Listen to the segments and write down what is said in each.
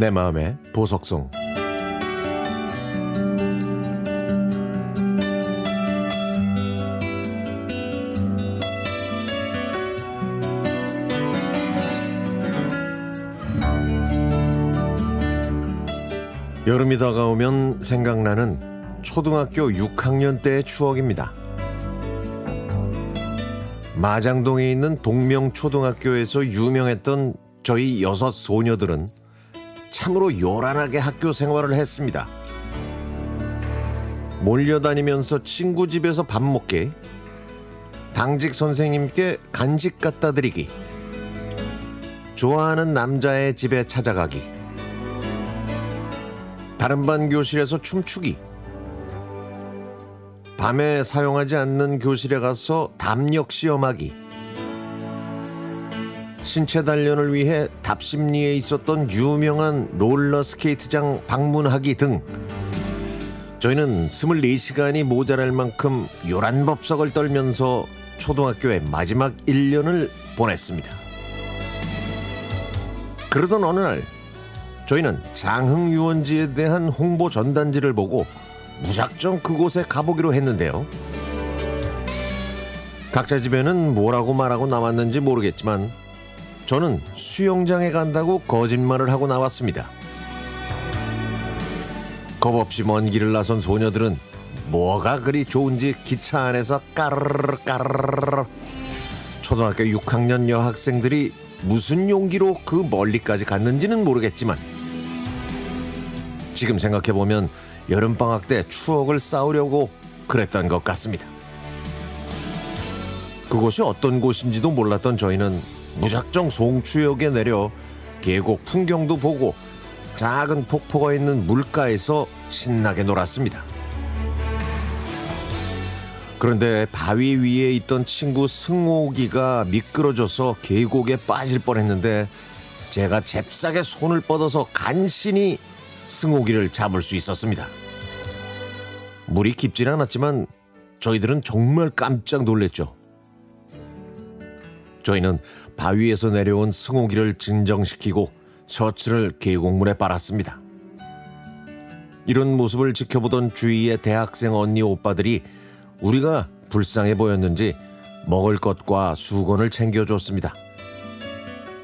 내 마음의 보석송 여름이 다가오면 생각나는 초등학교 6학년 때의 추억입니다. 마장동에 있는 동명초등학교에서 유명했던 저희 여섯 소녀들은 참으로 요란하게 학교 생활을 했습니다. 몰려다니면서 친구 집에서 밥 먹기, 당직 선생님께 간식 갖다 드리기, 좋아하는 남자의 집에 찾아가기, 다른 반 교실에서 춤추기, 밤에 사용하지 않는 교실에 가서 담력 시험하기, 신체 단련을 위해 답심리에 있었던 유명한 롤러 스케이트장 방문하기 등 저희는 24시간이 모자랄 만큼 요란법석을 떨면서 초등학교의 마지막 1년을 보냈습니다. 그러던 어느 날 저희는 장흥 유원지에 대한 홍보 전단지를 보고 무작정 그곳에 가보기로 했는데요. 각자 집에는 뭐라고 말하고 나왔는지 모르겠지만 저는 수영장에 간다고 거짓말을 하고 나왔습니다. 겁없이 먼 길을 나선 소녀들은 뭐가 그리 좋은지 기차 안에서 까르르 까르르 초등학교 6학년 여학생들이 무슨 용기로 그 멀리까지 갔는지는 모르겠지만 지금 생각해보면 여름방학 때 추억을 쌓으려고 그랬던 것 같습니다. 그곳이 어떤 곳인지도 몰랐던 저희는 무작정 송추역에 내려 계곡 풍경도 보고 작은 폭포가 있는 물가에서 신나게 놀았습니다. 그런데 바위 위에 있던 친구 승옥이가 미끄러져서 계곡에 빠질 뻔했는데 제가 잽싸게 손을 뻗어서 간신히 승옥이를 잡을 수 있었습니다. 물이 깊진 않았지만 저희들은 정말 깜짝 놀랐죠. 저희는 바위에서 내려온 승옥이를 진정시키고 셔츠를 계곡물에 빨았습니다. 이런 모습을 지켜보던 주위의 대학생 언니 오빠들이 우리가 불쌍해 보였는지 먹을 것과 수건을 챙겨줬습니다.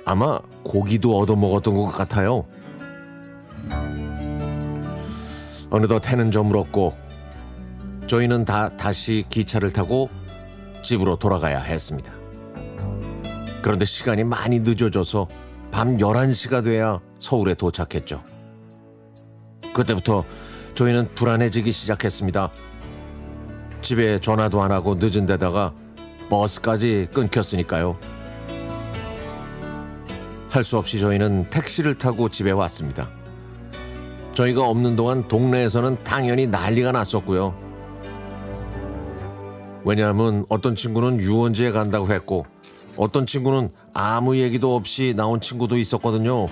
아마 고기도 얻어먹었던 것 같아요. 어느덧 해는 저물었고 저희는 다 다시 기차를 타고 집으로 돌아가야 했습니다. 그런데 시간이 많이 늦어져서 밤 11시가 돼야 서울에 도착했죠. 그때부터 저희는 불안해지기 시작했습니다. 집에 전화도 안 하고 늦은 데다가 버스까지 끊겼으니까요. 할 수 없이 저희는 택시를 타고 집에 왔습니다. 저희가 없는 동안 동네에서는 당연히 난리가 났었고요. 왜냐하면 어떤 친구는 유원지에 간다고 했고 어떤 친구는 아무 얘기도 없이 나온 친구도 있었거든요.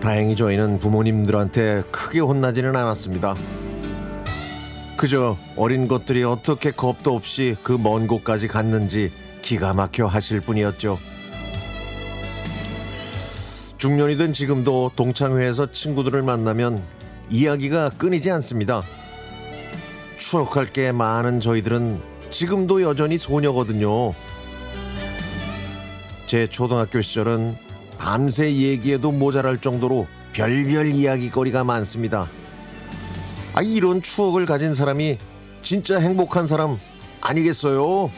다행히 저희는 부모님들한테 크게 혼나지는 않았습니다. 그저 어린 것들이 어떻게 겁도 없이 그 먼 곳까지 갔는지 기가 막혀 하실 뿐이었죠. 중년이 된 지금도 동창회에서 친구들을 만나면 이야기가 끊이지 않습니다. 추억할 게 많은 저희들은 지금도 여전히 소녀거든요. 제 초등학교 시절은 밤새 얘기해도 모자랄 정도로 별별 이야기거리가 많습니다. 아, 이런 추억을 가진 사람이 진짜 행복한 사람 아니겠어요?